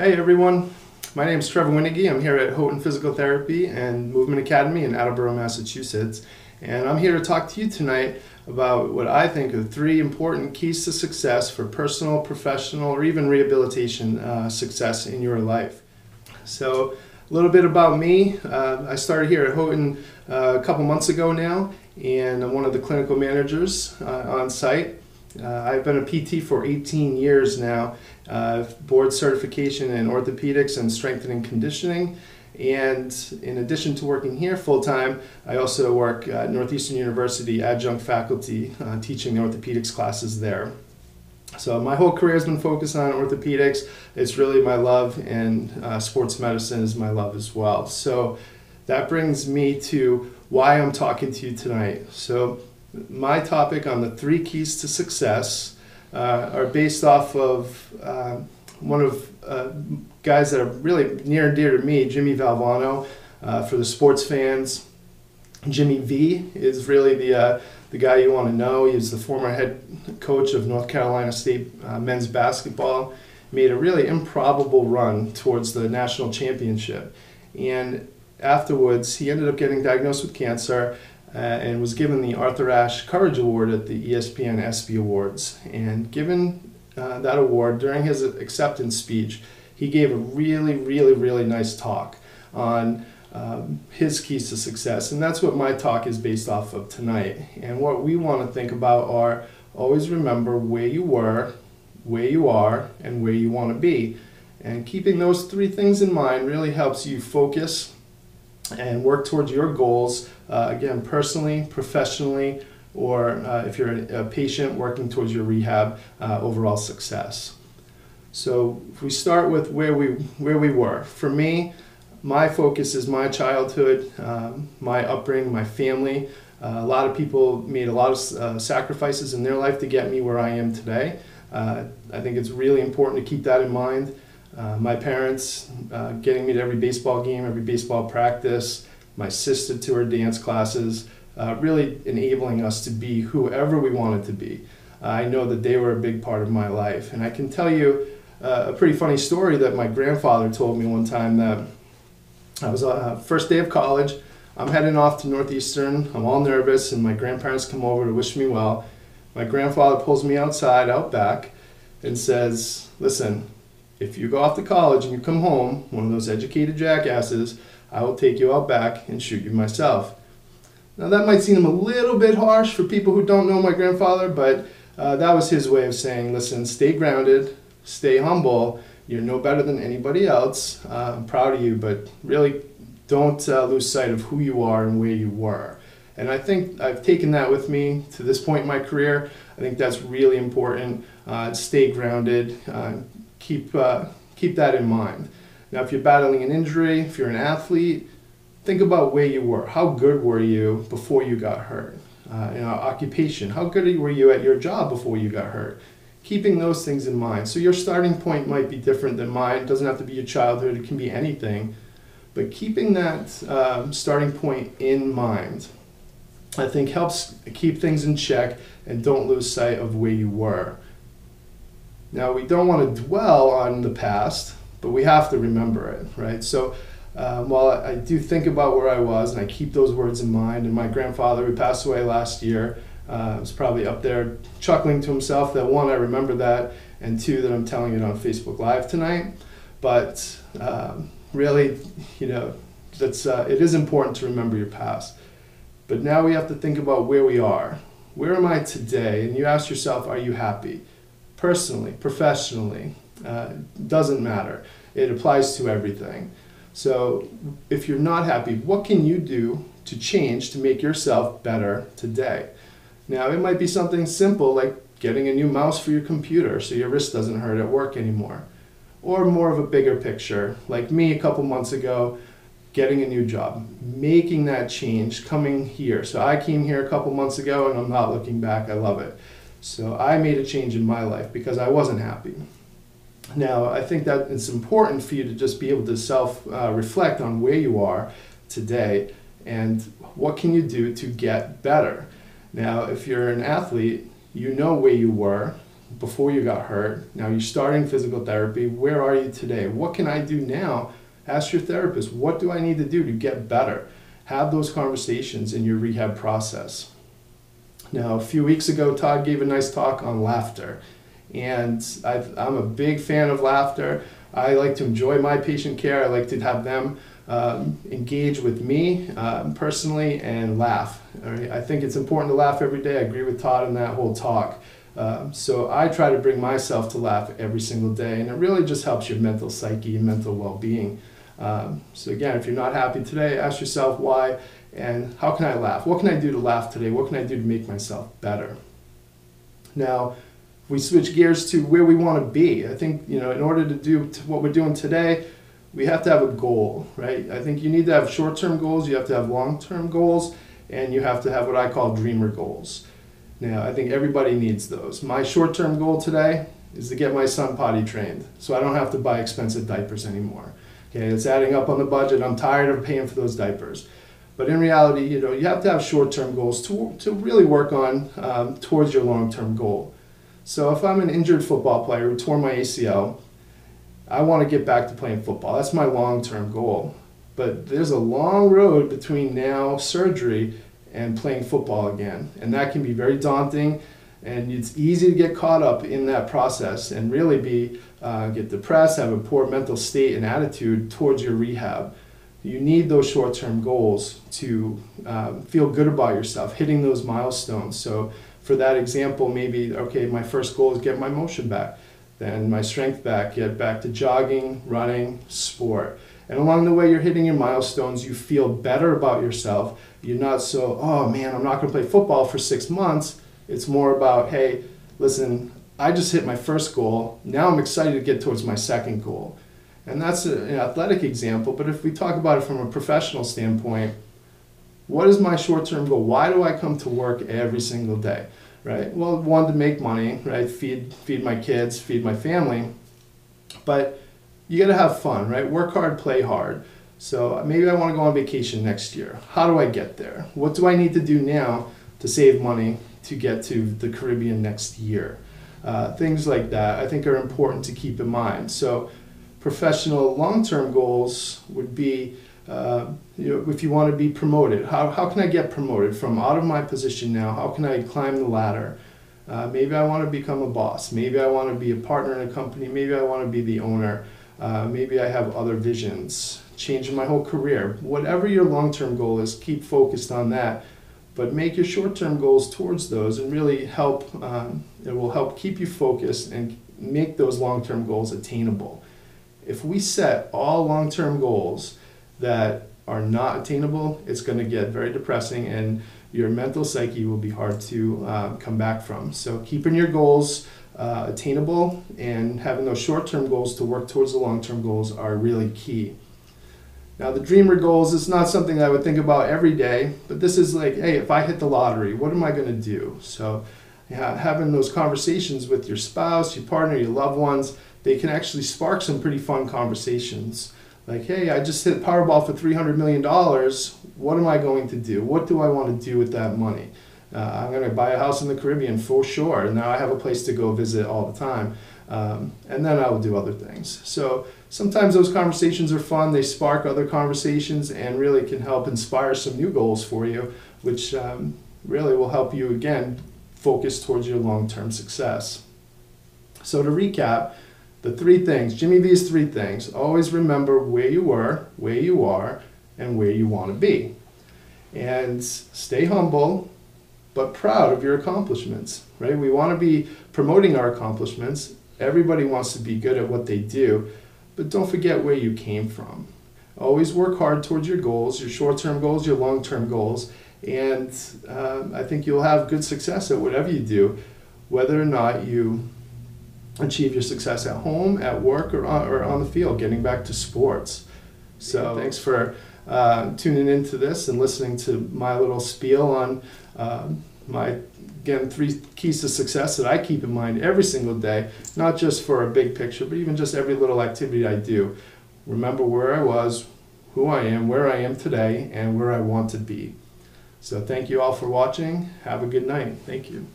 Hey everyone, my name is Trevor Winnegge. I'm here at Houghton Physical Therapy and Movement Academy in Attleboro, Massachusetts. And I'm here to talk to you tonight about what I think are three important keys to success for personal, professional, or even rehabilitation uh, success in your life. So, a little bit about me. Uh, I started here at Houghton uh, a couple months ago now, and I'm one of the clinical managers uh, on site. Uh, I've been a PT for 18 years now, uh, board certification in orthopedics and strengthening conditioning. And in addition to working here full time, I also work at Northeastern University adjunct faculty uh, teaching the orthopedics classes there. So my whole career has been focused on orthopedics. It's really my love, and uh, sports medicine is my love as well. So that brings me to why I'm talking to you tonight. So my topic on the three keys to success uh, are based off of uh, one of uh, guys that are really near and dear to me, Jimmy Valvano. Uh, for the sports fans, Jimmy V is really the uh, the guy you want to know. He's the former head coach of North Carolina State uh, men's basketball. Made a really improbable run towards the national championship, and afterwards he ended up getting diagnosed with cancer uh, and was given the Arthur Ashe Courage Award at the ESPN ESPY Awards. And given uh, that award during his acceptance speech, he gave a really, really, really nice talk on um, his keys to success. And that's what my talk is based off of tonight. And what we want to think about are always remember where you were, where you are, and where you want to be. And keeping those three things in mind really helps you focus and work towards your goals, uh, again, personally, professionally, or uh, if you're a, patient, working towards your rehab uh, overall success. So if we start with where we, where we were, for me, my focus is my childhood, um, my upbringing, my family. Uh, a lot of people made a lot of uh, sacrifices in their life to get me where I am today. Uh, I think it's really important to keep that in mind. Uh, my parents uh, getting me to every baseball game, every baseball practice, my sister to her dance classes, uh, really enabling us to be whoever we wanted to be. I know that they were a big part of my life. And I can tell you uh, a pretty funny story that my grandfather told me one time that I was uh, first day of college. I'm heading off to Northeastern. I'm all nervous, and my grandparents come over to wish me well. My grandfather pulls me outside, out back, and says, Listen, if you go off to college and you come home, one of those educated jackasses, I will take you out back and shoot you myself. Now, that might seem a little bit harsh for people who don't know my grandfather, but uh, that was his way of saying, listen, stay grounded, stay humble. You're no better than anybody else. Uh, I'm proud of you, but really don't uh, lose sight of who you are and where you were. And I think I've taken that with me to this point in my career. I think that's really important. Uh, stay grounded, uh, keep, uh, keep that in mind. Now, if you're battling an injury, if you're an athlete, think about where you were. How good were you before you got hurt? Uh, you know, occupation. How good were you at your job before you got hurt? Keeping those things in mind. So your starting point might be different than mine. It doesn't have to be your childhood. It can be anything. But keeping that um, starting point in mind, I think helps keep things in check and don't lose sight of where you were. Now, we don't want to dwell on the past, but we have to remember it, right? So, um, while I do think about where I was and I keep those words in mind, and my grandfather, who passed away last year, uh, was probably up there chuckling to himself that one, I remember that, and two, that I'm telling it on Facebook Live tonight. But um, really, you know, that's, uh, it is important to remember your past. But now we have to think about where we are. Where am I today? And you ask yourself, are you happy? Personally, professionally, uh, doesn't matter. It applies to everything. So if you're not happy, what can you do to change to make yourself better today? Now, it might be something simple like getting a new mouse for your computer so your wrist doesn't hurt at work anymore. Or more of a bigger picture, like me a couple months ago, getting a new job, making that change, coming here. So I came here a couple months ago and I'm not looking back. I love it. So I made a change in my life because I wasn't happy. Now, I think that it's important for you to just be able to self uh, reflect on where you are today and what can you do to get better. Now, if you're an athlete, you know where you were before you got hurt. Now you're starting physical therapy. Where are you today? What can I do now? Ask your therapist, what do I need to do to get better? Have those conversations in your rehab process. Now, a few weeks ago, Todd gave a nice talk on laughter. And i am a big fan of laughter. I like to enjoy my patient care. I like to have them um, engage with me um, personally and laugh. I think it's important to laugh every day. I agree with Todd in that whole talk. Um, so I try to bring myself to laugh every single day, and it really just helps your mental psyche and mental well-being. Um, so again, if you're not happy today, ask yourself why and how can I laugh? What can I do to laugh today? What can I do to make myself better? Now, we switch gears to where we want to be. I think you know, in order to do what we're doing today, we have to have a goal, right? I think you need to have short-term goals, you have to have long-term goals, and you have to have what I call dreamer goals. Now, I think everybody needs those. My short-term goal today is to get my son potty trained, so I don't have to buy expensive diapers anymore. Okay, it's adding up on the budget. I'm tired of paying for those diapers. But in reality, you know, you have to have short-term goals to, to really work on um, towards your long-term goal. So if I'm an injured football player who tore my ACL, I want to get back to playing football. That's my long-term goal. But there's a long road between now surgery and playing football again, and that can be very daunting. And it's easy to get caught up in that process and really be uh, get depressed, have a poor mental state and attitude towards your rehab. You need those short-term goals to um, feel good about yourself, hitting those milestones. So for that example, maybe, okay, my first goal is get my motion back, then my strength back, get back to jogging, running, sport. And along the way, you're hitting your milestones, you feel better about yourself. You're not so, oh man, I'm not gonna play football for six months. It's more about, hey, listen, I just hit my first goal. Now I'm excited to get towards my second goal. And that's an athletic example, but if we talk about it from a professional standpoint, what is my short-term goal? Why do I come to work every single day? Right? Well, one to make money, right? Feed feed my kids, feed my family. But you got to have fun, right? Work hard, play hard. So maybe I want to go on vacation next year. How do I get there? What do I need to do now to save money to get to the Caribbean next year? Uh, things like that I think are important to keep in mind. So professional long-term goals would be uh, you know, if you want to be promoted, how, how can I get promoted from out of my position now? How can I climb the ladder? Uh, maybe I want to become a boss. Maybe I want to be a partner in a company. Maybe I want to be the owner. Uh, maybe I have other visions, changing my whole career. Whatever your long term goal is, keep focused on that. But make your short term goals towards those and really help, um, it will help keep you focused and make those long term goals attainable. If we set all long term goals, that are not attainable, it's going to get very depressing and your mental psyche will be hard to uh, come back from. So keeping your goals uh, attainable and having those short-term goals to work towards the long-term goals are really key. Now the dreamer goals is not something I would think about every day, but this is like, hey, if I hit the lottery, what am I going to do? So yeah, having those conversations with your spouse, your partner, your loved ones, they can actually spark some pretty fun conversations like, hey, I just hit Powerball for $300 million. What am I going to do? What do I want to do with that money? Uh, I'm going to buy a house in the Caribbean for sure. Now I have a place to go visit all the time. Um, and then I will do other things. So sometimes those conversations are fun. They spark other conversations and really can help inspire some new goals for you, which um, really will help you again focus towards your long term success. So to recap, the three things, Jimmy V's three things. Always remember where you were, where you are, and where you want to be. And stay humble, but proud of your accomplishments, right? We want to be promoting our accomplishments. Everybody wants to be good at what they do, but don't forget where you came from. Always work hard towards your goals, your short term goals, your long term goals, and um, I think you'll have good success at whatever you do, whether or not you achieve your success at home, at work, or on, or on the field, getting back to sports. So thanks for uh, tuning into this and listening to my little spiel on uh, my again three keys to success that I keep in mind every single day, not just for a big picture, but even just every little activity I do. Remember where I was, who I am, where I am today, and where I want to be. So thank you all for watching. Have a good night. Thank you.